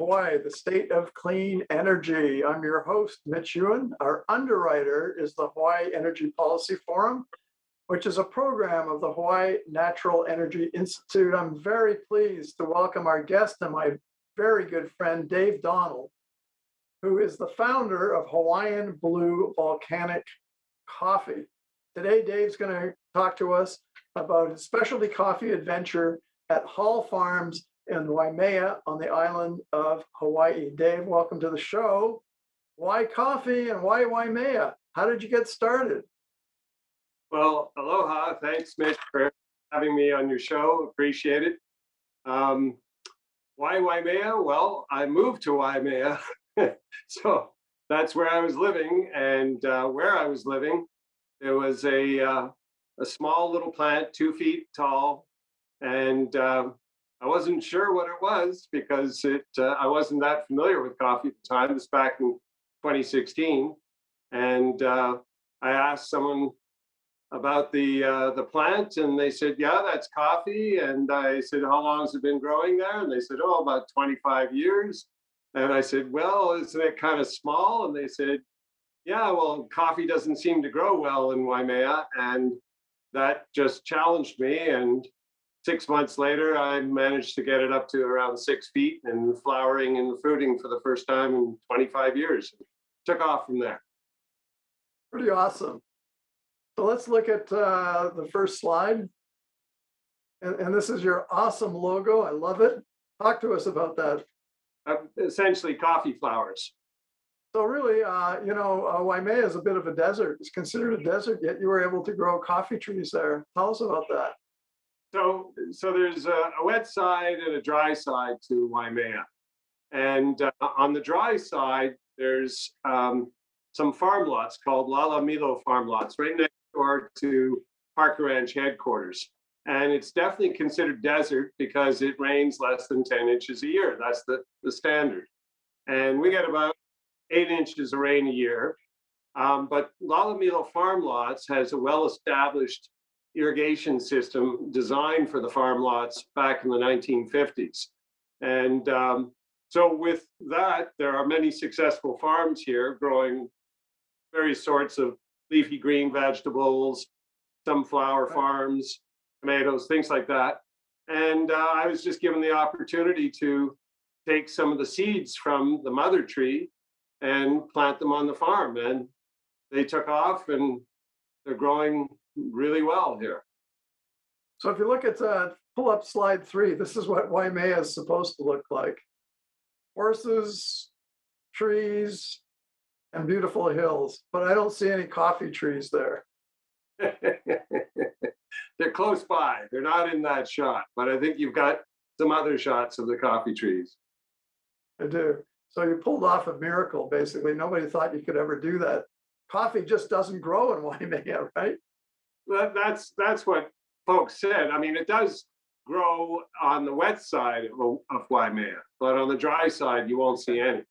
Hawaii, the state of clean energy. I'm your host, Mitch Ewan. Our underwriter is the Hawaii Energy Policy Forum, which is a program of the Hawaii Natural Energy Institute. I'm very pleased to welcome our guest and my very good friend, Dave Donald, who is the founder of Hawaiian Blue Volcanic Coffee. Today, Dave's going to talk to us about his specialty coffee adventure at Hall Farms in Waimea on the island of Hawaii. Dave, welcome to the show. Why coffee and why Waimea? How did you get started? Well, aloha. Thanks, Mitch, for having me on your show. Appreciate it. Um, why Waimea? Well, I moved to Waimea. so that's where I was living. And uh, where I was living, there was a, uh, a small little plant, two feet tall. And um, I wasn't sure what it was because it uh, I wasn't that familiar with coffee at the time. This back in 2016, and uh, I asked someone about the uh, the plant, and they said, "Yeah, that's coffee." And I said, "How long has it been growing there?" And they said, "Oh, about 25 years." And I said, "Well, isn't it kind of small?" And they said, "Yeah, well, coffee doesn't seem to grow well in Waimea," and that just challenged me and six months later, I managed to get it up to around six feet and flowering and fruiting for the first time in 25 years. Took off from there. Pretty awesome. So let's look at uh, the first slide. And, and, this is your awesome logo. I love it. Talk to us about that. Uh, essentially, coffee flowers. So really, uh, you know, uh, Waimea is a bit of a desert. It's considered a desert, yet you were able to grow coffee trees there. Tell us about that. So, so there's a, a, wet side and a dry side to Waimea. And uh, on the dry side, there's um, some farm lots called Lalamilo farm lots right next door to Parker Ranch headquarters. And it's definitely considered desert because it rains less than 10 inches a year. That's the, the standard. And we get about eight inches of rain a year. Um, but Lalamilo farm lots has a well established irrigation system designed for the farm lots back in the 1950s. And um, so, with that, there are many successful farms here growing various sorts of leafy green vegetables, some flower farms, tomatoes, things like that. And uh, I was just given the opportunity to take some of the seeds from the mother tree and plant them on the farm. And they took off and they're growing really well here. So if you look at, uh, pull up slide three, this is what Waimea is supposed to look like. Horses, trees, and beautiful hills, but I don't see any coffee trees there. They're close by. They're not in that shot, but I think you've got some other shots of the coffee trees. I do. So you pulled off a miracle, basically. Nobody thought you could ever do that. Coffee just doesn't grow in Waimea, right? That, that's that's what folks said. I mean, it does grow on the wet side of, of Waimea, but on the dry side, you won't see any.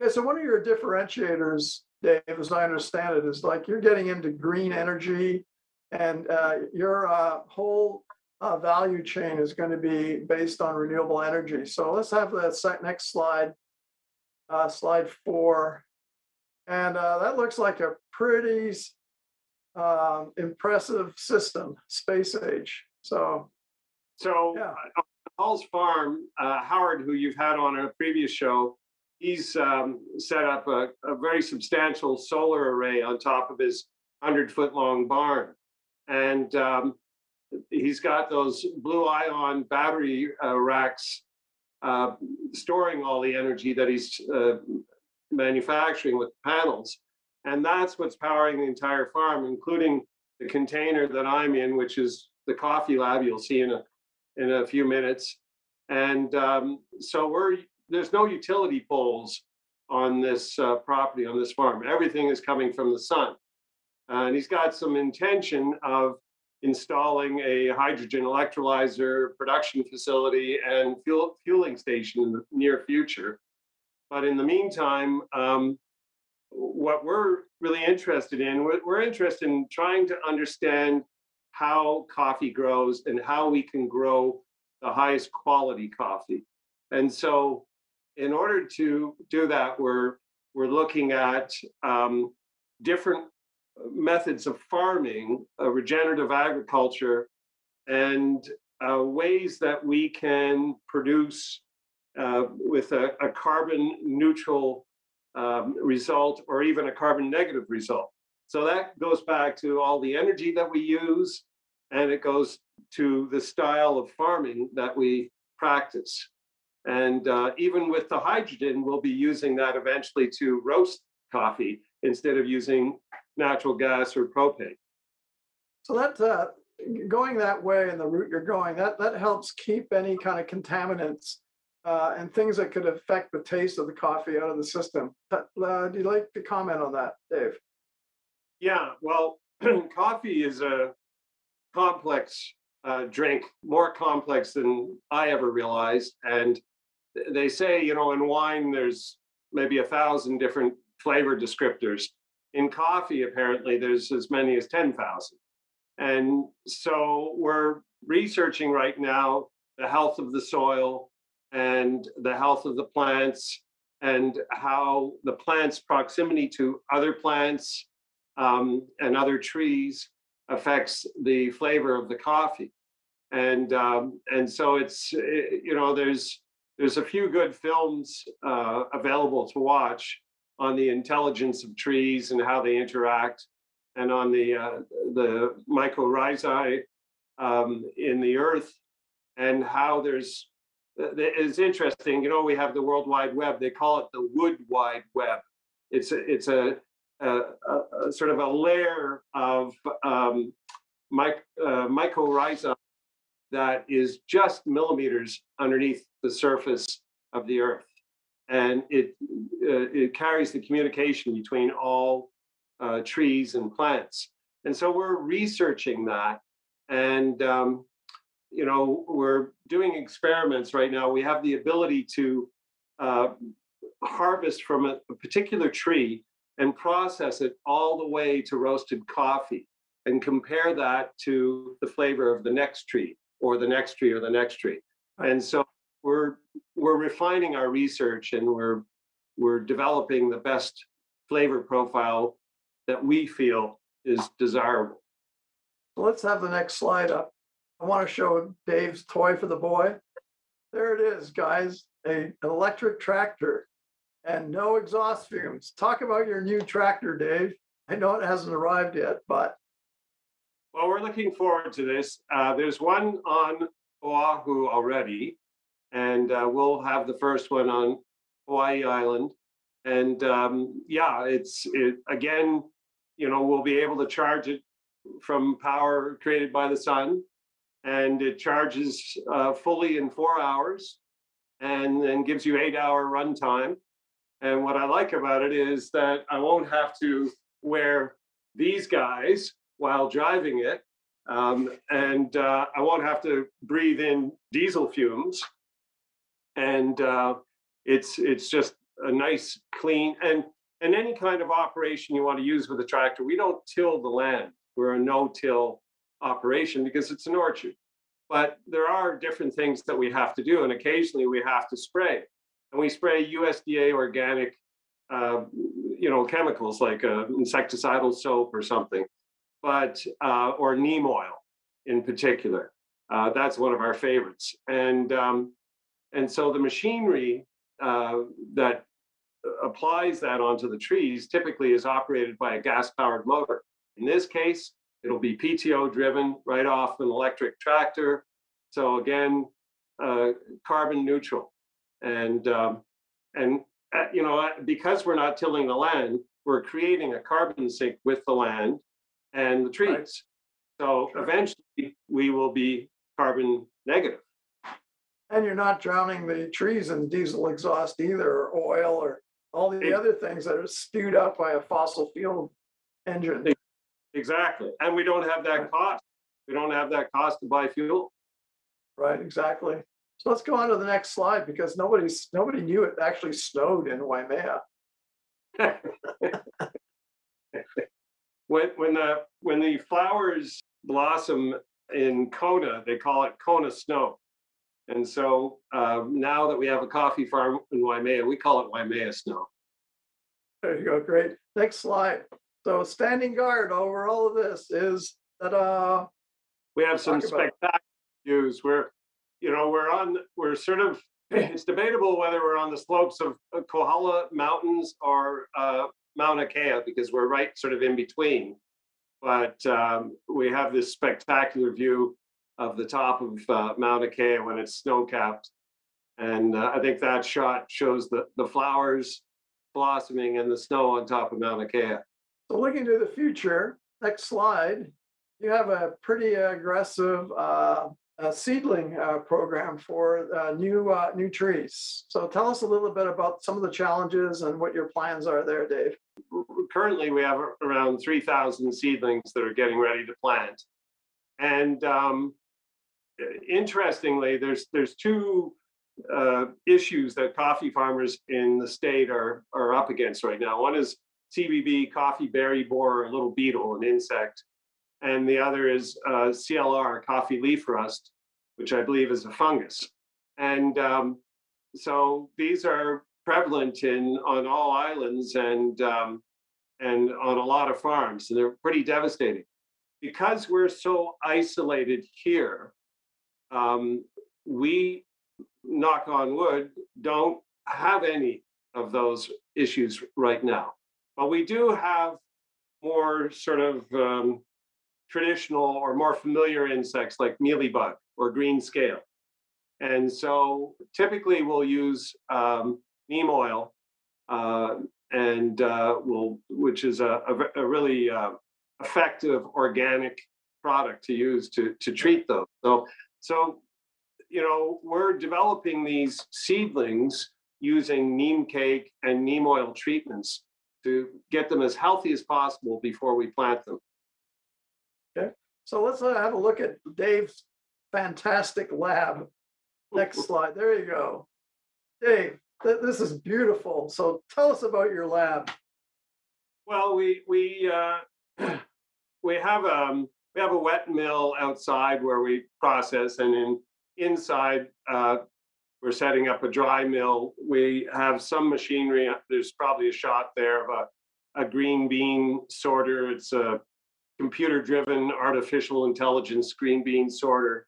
Yeah, so one of your differentiators, Dave, as I understand it, is like you're getting into green energy, and uh, your uh, whole uh, value chain is going to be based on renewable energy. So let's have the next slide, uh, slide four, and uh, that looks like a pretty um, impressive system, space age. So, so yeah. Uh, Hall's Farm, uh, Howard, who you've had on a previous show, he's um, set up a, a, very substantial solar array on top of his 100 foot long barn. And um, he's got those blue ion battery uh, racks uh, storing all the energy that he's uh, manufacturing with panels. And that's what's powering the entire farm, including the container that I'm in, which is the coffee lab you'll see in a, in a few minutes. And um, so we're, there's no utility poles on this uh, property, on this farm. Everything is coming from the sun. Uh, and he's got some intention of installing a hydrogen electrolyzer production facility and fuel, fueling station in the near future. But in the meantime, um, what we're really interested in, we're, we're interested in trying to understand how coffee grows and how we can grow the highest quality coffee. And so, in order to do that, we're we're looking at um, different methods of farming, uh, regenerative agriculture, and uh, ways that we can produce uh, with a, a, carbon neutral um, result or even a carbon negative result. So that goes back to all the energy that we use, and it goes to the style of farming that we practice. And uh, even with the hydrogen, we'll be using that eventually to roast coffee instead of using natural gas or propane. So that uh, going that way and the route you're going, that that helps keep any kind of contaminants uh, and things that could affect the taste of the coffee out of the system. Uh, do you like to comment on that, Dave? Yeah, well, coffee is a complex uh, drink, more complex than I ever realized. And they say, you know, in wine, there's maybe a thousand different flavor descriptors. In coffee, apparently, there's as many as 10,000. And so we're researching right now the health of the soil and the health of the plants and how the plant's proximity to other plants um, and other trees affects the flavor of the coffee. And um, and so it's you know there's there's a few good films uh, available to watch on the intelligence of trees and how they interact, and on the uh, the mycorrhizae um, in the earth, and how there's it's interesting. You know, we have the World Wide Web. They call it the Wood Wide Web. It's a, it's a, a, a, a sort of a layer of um, uh, mycorrhiza that is just millimeters underneath the surface of the Earth, and it uh, it carries the communication between all uh, trees and plants. And so we're researching that, and um, you know, we're doing experiments right now. We have the ability to uh, harvest from a, a particular tree and process it all the way to roasted coffee and compare that to the flavor of the next tree or the next tree or the next tree. And so we're we're refining our research and we're we're developing the best flavor profile that we feel is desirable. Let's have the next slide up. I want to show Dave's toy for the boy. There it is, guys, a, an electric tractor and no exhaust fumes. Talk about your new tractor, Dave. I know it hasn't arrived yet, but. Well, we're looking forward to this. Uh, there's one on Oahu already, and uh, we'll have the first one on Hawaii Island. And um, yeah, it's it, again, you know, we'll be able to charge it from power created by the sun and it charges uh, fully in four hours and then gives you eight hour runtime. And what I like about it is that I won't have to wear these guys while driving it. Um, and uh, I won't have to breathe in diesel fumes. And uh, it's it's just a nice, clean, and and any kind of operation you want to use with a tractor, we don't till the land. We're a no-till operation because it's an orchard. But there are different things that we have to do, and occasionally we have to spray. And we spray USDA organic, uh, you know, chemicals like uh, insecticidal soap or something, but uh, or neem oil in particular. Uh, that's one of our favorites. And um, and so the machinery uh, that applies that onto the trees typically is operated by a gas powered motor. In this case, it'll be PTO driven right off an electric tractor. So again, uh, carbon neutral. And, um, and uh, you know, because we're not tilling the land, we're creating a carbon sink with the land and the trees. Right. So sure. eventually we will be carbon negative. And you're not drowning the trees in diesel exhaust either, or oil, or all the it, other things that are stewed up by a fossil fuel engine. Exactly. And we don't have that cost. We don't have that cost to buy fuel. Right, exactly. So let's go on to the next slide because nobody's nobody knew it actually snowed in Waimea. when when the when the flowers blossom in Kona, they call it Kona snow. And so uh, now that we have a coffee farm in Waimea, we call it Waimea snow. There you go, great. Next slide. So standing guard over all of this is ta-da. We have some Talk about it. spectacular views. We're, you know, we're on, we're sort of, it's debatable whether we're on the slopes of uh, Kohala Mountains or uh, Mauna Kea because we're right sort of in between. But um, we have this spectacular view of the top of uh, Mauna Kea when it's snow capped. And uh, I think that shot shows the, the flowers blossoming and the snow on top of Mauna Kea. So looking to the future, next slide, you have a pretty aggressive uh, uh, seedling uh, program for uh, new uh, new trees. So tell us a little bit about some of the challenges and what your plans are there, Dave. currently we have around 3,000 seedlings that are getting ready to plant. And um, interestingly, there's there's two uh, issues that coffee farmers in the state are are up against right now. One is CBB, coffee berry borer, a little beetle, an insect, and the other is uh, CLR, coffee leaf rust, which I believe is a fungus. And um, so these are prevalent in on all islands and um, and on a lot of farms, and they're pretty devastating. Because we're so isolated here, um, we, knock on wood, don't have any of those issues right now. But we do have more sort of um, traditional or more familiar insects like mealybug or green scale. And so typically we'll use um, neem oil uh, and uh, will, which is a, a, a really uh, effective organic product to use to, to treat those. So, so, you know, we're developing these seedlings using neem cake and neem oil treatments to get them as healthy as possible before we plant them. Okay, so let's uh, have a look at Dave's fantastic lab. Next slide. There you go. Dave, th- this is beautiful. So tell us about your lab. Well, we we uh, we have um we have a wet mill outside where we process, and in inside uh, we're setting up a dry mill. We have some machinery. There's probably a shot there of a a green bean sorter. It's a computer-driven artificial intelligence green bean sorter,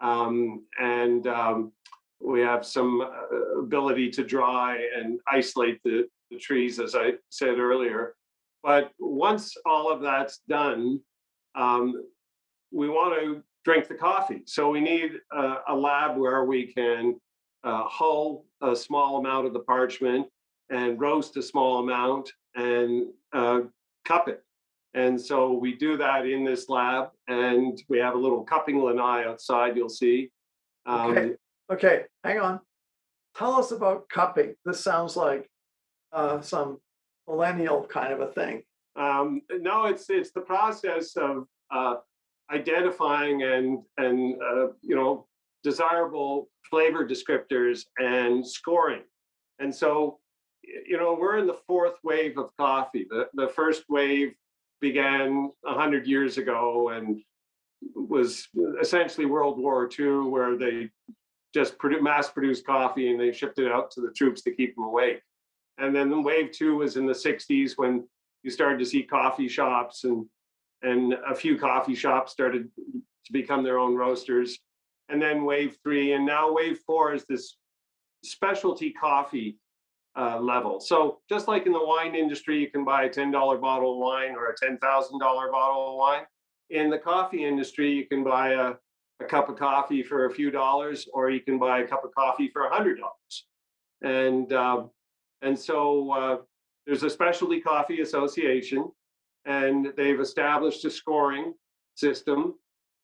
um, and um, we have some uh, ability to dry and isolate the, the trees, as I said earlier. But once all of that's done, um, we want to drink the coffee. So we need a lab where we can uh, hull a small amount of the parchment and roast a small amount and uh, cup it. And so we do that in this lab, and we have a little cupping lanai outside. You'll see. Um, Okay. Okay, hang on. Tell us about cupping. This sounds like uh, some millennial kind of a thing. Um, no, it's it's the process of uh, identifying and and uh, you know desirable flavor descriptors and scoring. And so, you know, we're in the fourth wave of coffee. The the first wave began a hundred years ago and was essentially World War II, where they just produ- mass produced coffee and they shipped it out to the troops to keep them awake. And then wave two was in the 60s when you started to see coffee shops and and a few coffee shops started to become their own roasters and then wave three and now wave four is this specialty coffee uh, level. So just like in the wine industry you can buy a $10 bottle of wine or a $10000 bottle of wine. In the coffee industry you can buy a, a cup of coffee for a few dollars or you can buy a cup of coffee for a hundred dollars. And um, and so uh, there's a specialty coffee association and they've established a scoring system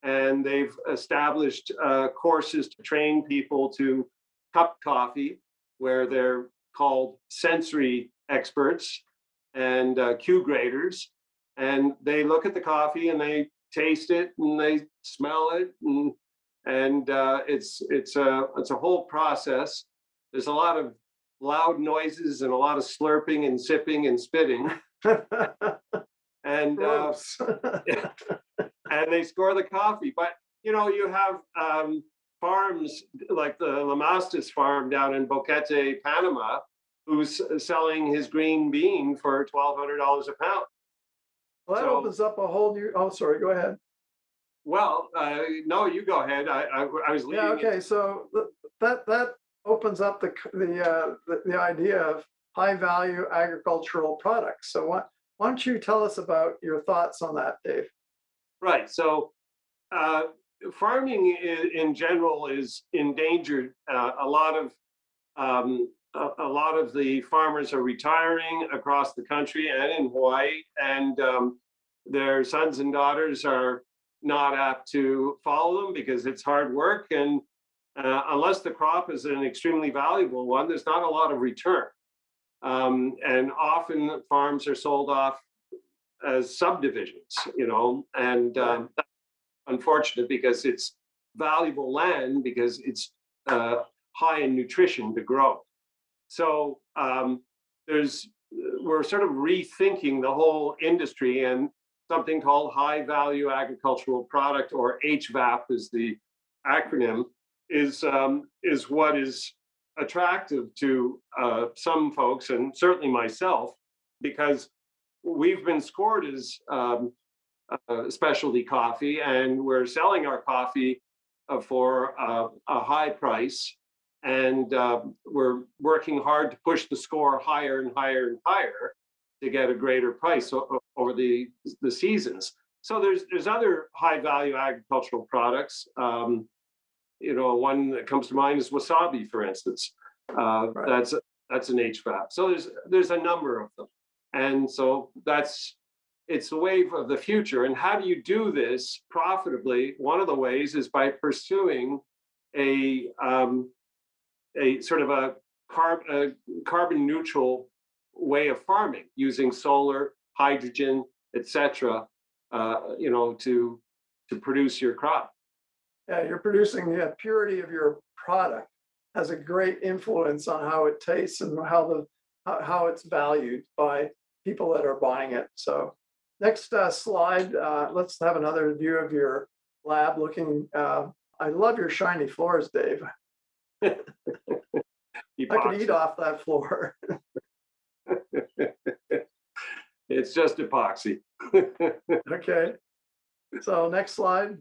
and they've established uh, courses to train people to cup coffee where they're called sensory experts and uh, Q graders. And they look at the coffee and they taste it and they smell it and and uh, it's it's a it's a whole process. There's a lot of loud noises and a lot of slurping and sipping and spitting and uh, and they score the coffee. But you know, you have um, farms like the Lamastus farm down in Boquete, Panama, who's selling his green bean for twelve hundred dollars a pound. Well, that So- opens up a whole new, oh, sorry, go ahead. Well, uh, no, you go ahead. I, I, I was leaving. Yeah, okay, so that, that opens up the, the, uh, the, the idea of high-value agricultural products. So why, why don't you tell us about your thoughts on that, Dave? Right. So, uh, farming in, in general is endangered. Uh, a lot of um, a, a lot of the farmers are retiring across the country and in Hawaii, and um, their sons and daughters are not apt to follow them because it's hard work and uh, unless the crop is an extremely valuable one, there's not a lot of return. Um, and often farms are sold off as subdivisions, you know, and um, that's unfortunate because it's valuable land because it's uh, high in nutrition to grow. So um, there's we're sort of rethinking the whole industry and something called high value agricultural product or HVAP is the acronym is um, is what is attractive to uh, some folks and certainly myself because we've been scored as um, specialty coffee and we're selling our coffee uh, for uh, a high price and uh, we're working hard to push the score higher and higher and higher to get a greater price o- over the the seasons. So there's there's other high value agricultural products um, you know one that comes to mind is wasabi for instance uh, Right. that's that's an HVAP so there's there's a number of them and so that's it's the wave of the future. And how do you do this profitably? One of the ways is by pursuing a um, a sort of a, carb, a carbon neutral way of farming using solar, hydrogen, etc. Uh, you know, to to produce your crop. Yeah, you're producing the purity of your product has a great influence on how it tastes and how the, how, it's valued by people that are buying it. So next uh, slide, uh, let's have another view of your lab looking, uh, I love your shiny floors, Dave. I could eat off that floor. It's just epoxy. Okay. So next slide.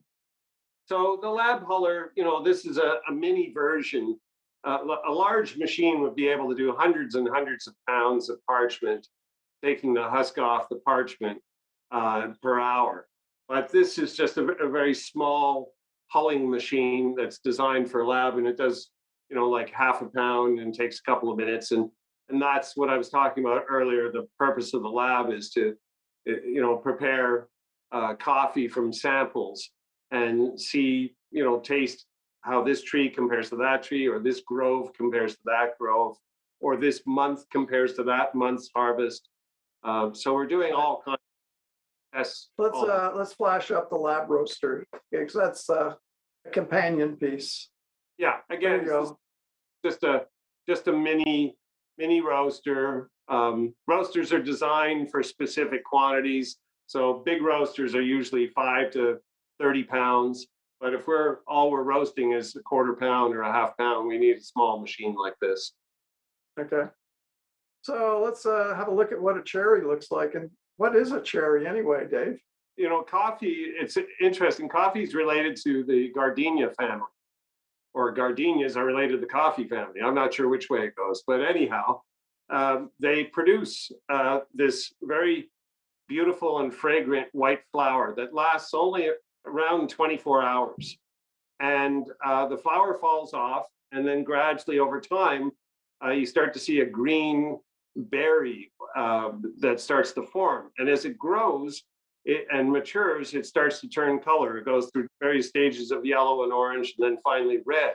So the lab huller, you know, this is a, a mini version. Uh, a large machine would be able to do hundreds and hundreds of pounds of parchment, taking the husk off the parchment uh, per hour. But this is just a, a very small hulling machine that's designed for lab, and it does, you know, like half a pound and takes a couple of minutes. And and that's what I was talking about earlier. The purpose of the lab is to, uh, you know, prepare uh, coffee from samples and see, you know, taste how this tree compares to that tree, or this grove compares to that grove, or this month compares to that month's harvest. Um, so we're doing all kinds of tests. Let's, uh, let's flash up the lab roaster, because that's uh, a companion piece. yeah, again, you this is go. just a just a mini mini roaster. Um, roasters are designed for specific quantities. So big roasters are usually five to thirty pounds. But if we're all we're roasting is a quarter pound or a half pound, we need a small machine like this. Okay. So let's uh, have a look at what a cherry looks like. And what is a cherry anyway, Dave? You know, coffee. It's interesting. Coffee is related to the gardenia family, or gardenias are related to the coffee family. I'm not sure which way it goes, but anyhow, um, they produce uh, this very beautiful and fragrant white flower that lasts only around 24 hours. And uh, the flower falls off, and then gradually over time, uh, you start to see a green berry uh, that starts to form. And as it grows it, and matures, it starts to turn color. It goes through various stages of yellow and orange, and then finally red.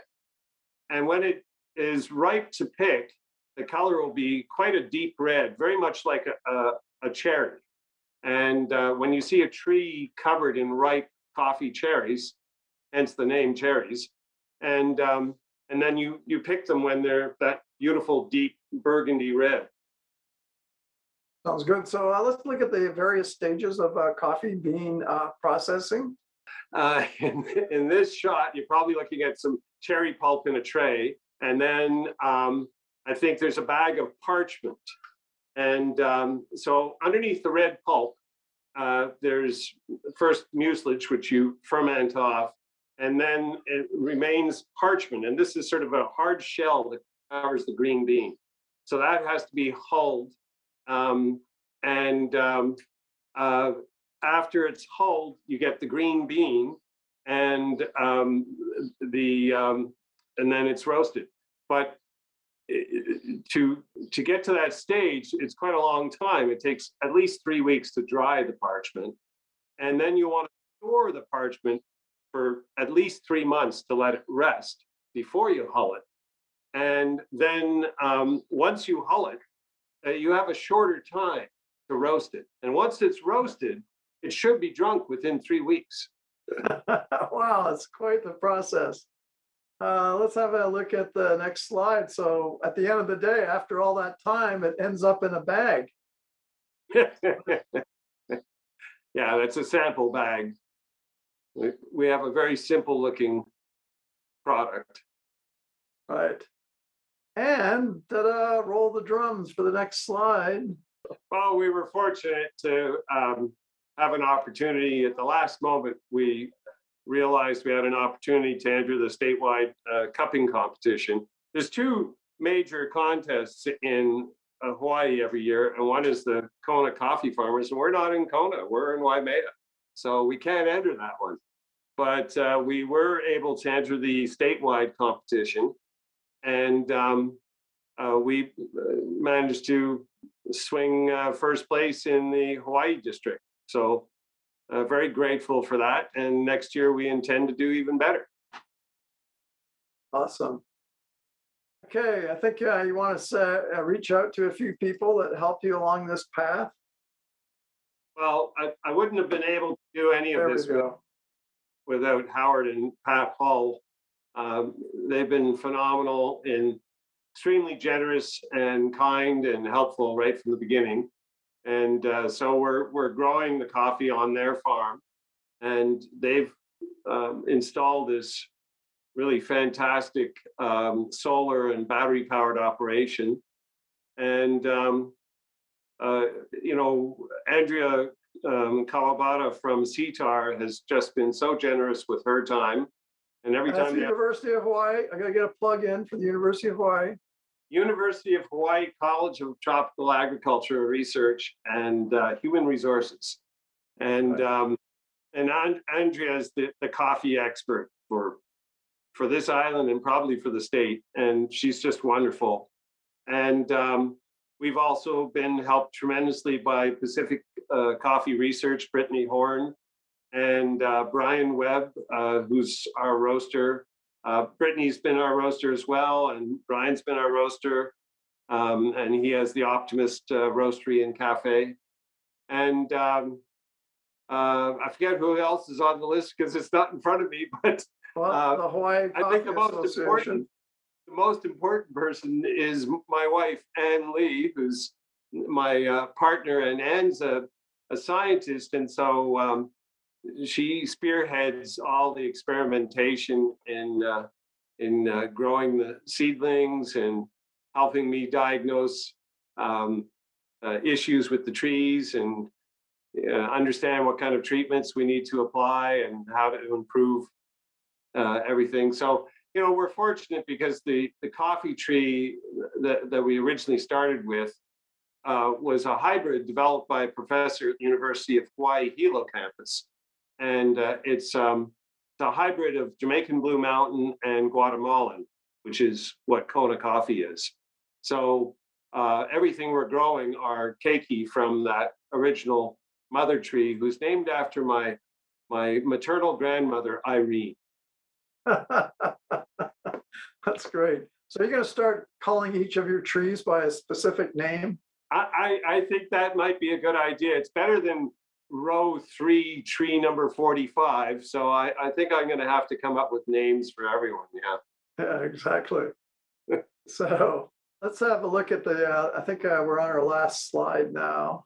And when it is ripe to pick, the color will be quite a deep red, very much like a, a, a cherry. And uh, when you see a tree covered in ripe coffee cherries, hence the name cherries, and um, and then you you pick them when they're that beautiful deep burgundy red. Sounds good. So uh, let's look at the various stages of uh, coffee bean uh, processing. Uh, in, in this shot, you're probably looking at some cherry pulp in a tray, and then um, I think there's a bag of parchment. And um, so underneath the red pulp, uh, there's first mucilage, which you ferment off, and then it remains parchment. And this is sort of a hard shell that covers the green bean. So that has to be hulled. Um, and um, uh, after it's hulled, you get the green bean and um, the um, and then it's roasted. But to to get to that stage, it's quite a long time. It takes at least three weeks to dry the parchment, and then you want to store the parchment for at least three months to let it rest before you hull it. And then um, once you hull it, uh, you have a shorter time to roast it. And once it's roasted, it should be drunk within three weeks. Wow, it's quite the process. Uh, let's have a look at the next slide. So at the end of the day, after all that time, it ends up in a bag. yeah, that's a sample bag. We, we have a very simple looking product. Right. And ta-da, roll the drums for the next slide. Well, we were fortunate to um, have an opportunity at the last moment. We realized we had an opportunity to enter the statewide uh, cupping competition. There's two major contests in uh, Hawaii every year, and one is the Kona Coffee Farmers, and we're not in Kona, we're in Waimea. So we can't enter that one. But uh, we were able to enter the statewide competition, and um, uh, we uh, managed to swing uh, first place in the Hawaii district. So uh, very grateful for that. And next year we intend to do even better. Awesome. Okay, I think uh, you want to say, uh, reach out to a few people that helped you along this path. Well, I, I wouldn't have been able to do any of There we this without Howard and Pat Hall. Um, they've been phenomenal and extremely generous and kind and helpful right from the beginning. And uh, so we're we're growing the coffee on their farm, and they've um, installed this really fantastic um, solar and battery powered operation. And um, uh, you know, Andrea um, Kawabata from CTAHR has just been so generous with her time. And every That's time the University of Hawaii. I gotta get a plug in for the University of Hawaii. University of Hawaii College of Tropical Agriculture Research and uh, Human Resources. And um, and An- Andrea is the, the coffee expert for for this island and probably for the state. And she's just wonderful. And um, we've also been helped tremendously by Pacific uh, Coffee Research, Brittany Horn, and uh, Brian Webb, uh, who's our roaster. Uh, Brittany's been our roaster as well, and Brian's been our roaster. Um, and he has the Optimist uh, Roastery and Cafe. And um, uh, I forget who else is on the list because it's not in front of me, but Well, Uh, the Hawaii I think the most important, the most important person is my wife, Ann Lee, who's my uh, partner, and Ann's a, a scientist, and so um, she spearheads all the experimentation in uh, in uh, growing the seedlings and helping me diagnose um, uh, issues with the trees and uh, understand what kind of treatments we need to apply and how to improve uh, everything. So, you know, we're fortunate because the, the coffee tree that, that we originally started with uh, was a hybrid developed by a professor at the University of Hawaii Hilo campus. And uh, it's, um, a hybrid of Jamaican Blue Mountain and Guatemalan, which is what Kona coffee is. So uh, everything we're growing are keiki from that original mother tree, who's named after my my maternal grandmother Irene. That's great. So you're gonna start calling each of your trees by a specific name? I, I, I think that might be a good idea. It's better than row three, tree number 45. So I, I think I'm going to have to come up with names for everyone. Yeah. Yeah, exactly. So let's have a look at the, uh, I think uh, we're on our last slide now.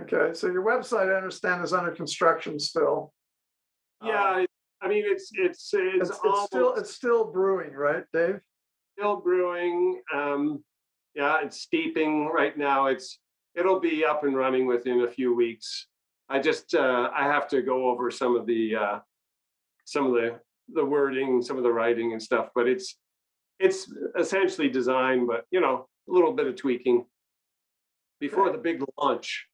Okay, so your website, I understand, is under construction still. Um, Yeah. I mean, it's, it's, it's It's, it's still, it's still brewing, right, Dave? still brewing. Um, yeah, it's steeping right now. It's, it'll be up and running within a few weeks. I just, uh, I have to go over some of the, uh, some of the, the wording, some of the writing and stuff, but it's, it's essentially designed, but you know, a little bit of tweaking before the big launch.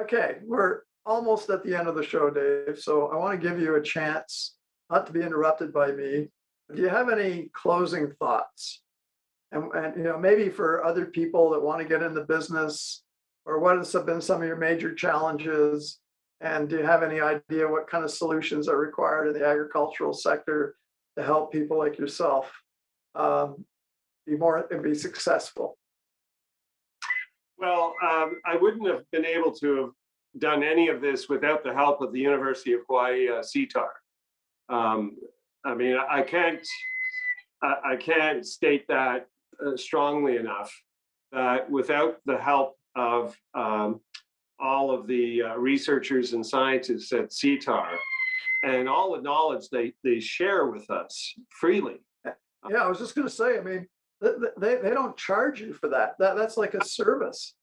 Okay, we're almost at the end of the show, Dave, so I want to give you a chance not to be interrupted by me. Do you have any closing thoughts? And, and, you know, maybe for other people that want to get in the business, or what has been some of your major challenges? And do you have any idea what kind of solutions are required in the agricultural sector to help people like yourself um, be more and be successful? Well, um, I wouldn't have been able to have done any of this without the help of the University of Hawaii uh. Um, I mean, I can't, I, can't state that strongly enough. That without the help of um, all of the uh, researchers and scientists at CTAHR and all the knowledge they, they share with us freely, Yeah, I was just gonna say, I mean, th- th- they, they don't charge you for that. That, that's like a service.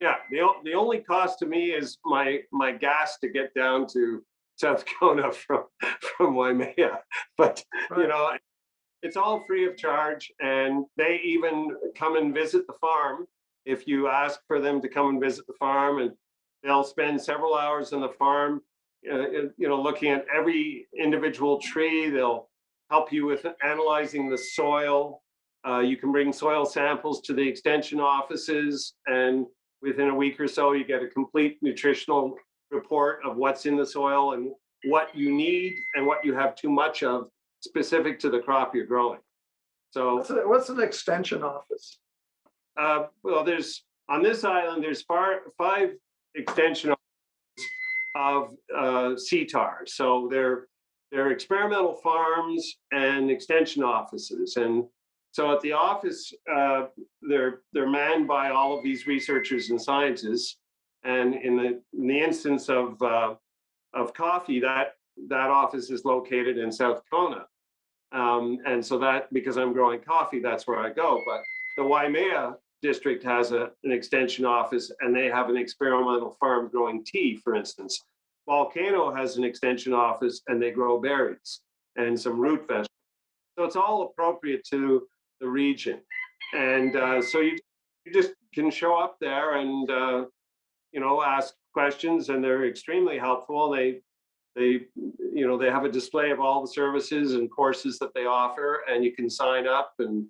Yeah, the, the only cost to me is my, my gas to get down to South Kona from, from Waimea. But, you know, it's all free of charge and they even come and visit the farm. If you ask for them to come and visit the farm and they'll spend several hours on the farm, uh, you know, looking at every individual tree. They'll help you with analyzing the soil. Uh, you can bring soil samples to the extension offices and within a week or so, you get a complete nutritional report of what's in the soil and what you need and what you have too much of specific to the crop you're growing. So, What's, a- what's an extension office? uh, well, there's, on this island, there's far, five extension offices of, uh, CTAHR. So they're, they're experimental farms and extension offices. And so at the office, uh, they're, they're manned by all of these researchers and scientists. And in the, in the instance of, uh, of coffee, that, that office is located in South Kona. Um, and so that, because I'm growing coffee, that's where I go. But the Waimea district has a, an extension office and they have an experimental farm growing tea, for instance. Volcano has an extension office and they grow berries and some root vegetables. So it's all appropriate to the region. And uh, so you, you just can show up there and, uh, you know, ask questions and they're extremely helpful. They, they, you know, they have a display of all the services and courses that they offer and you can sign up and,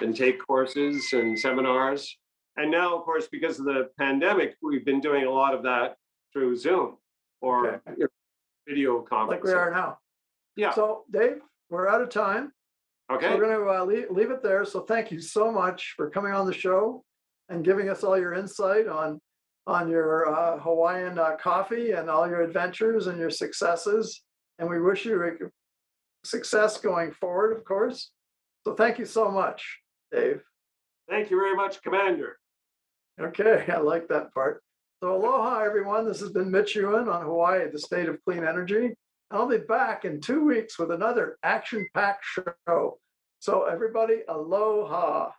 and take courses and seminars. And now, of course, because of the pandemic, we've been doing a lot of that through Zoom or Okay. you know, video Like we conferencing. are now. Yeah. So Dave, we're out of time. So Okay, We're gonna uh, leave, leave it there. So thank you so much for coming on the show and giving us all your insight on, on your uh, Hawaiian uh, coffee and all your adventures and your successes. And we wish you success going forward, of course. So thank you so much, Dave. thank you very much, Commander. Okay, I like that part. So aloha, everyone. This has been Mitch Ewan on Hawaii, the state of clean energy. I'll be back in two weeks with another action-packed show. So everybody, aloha.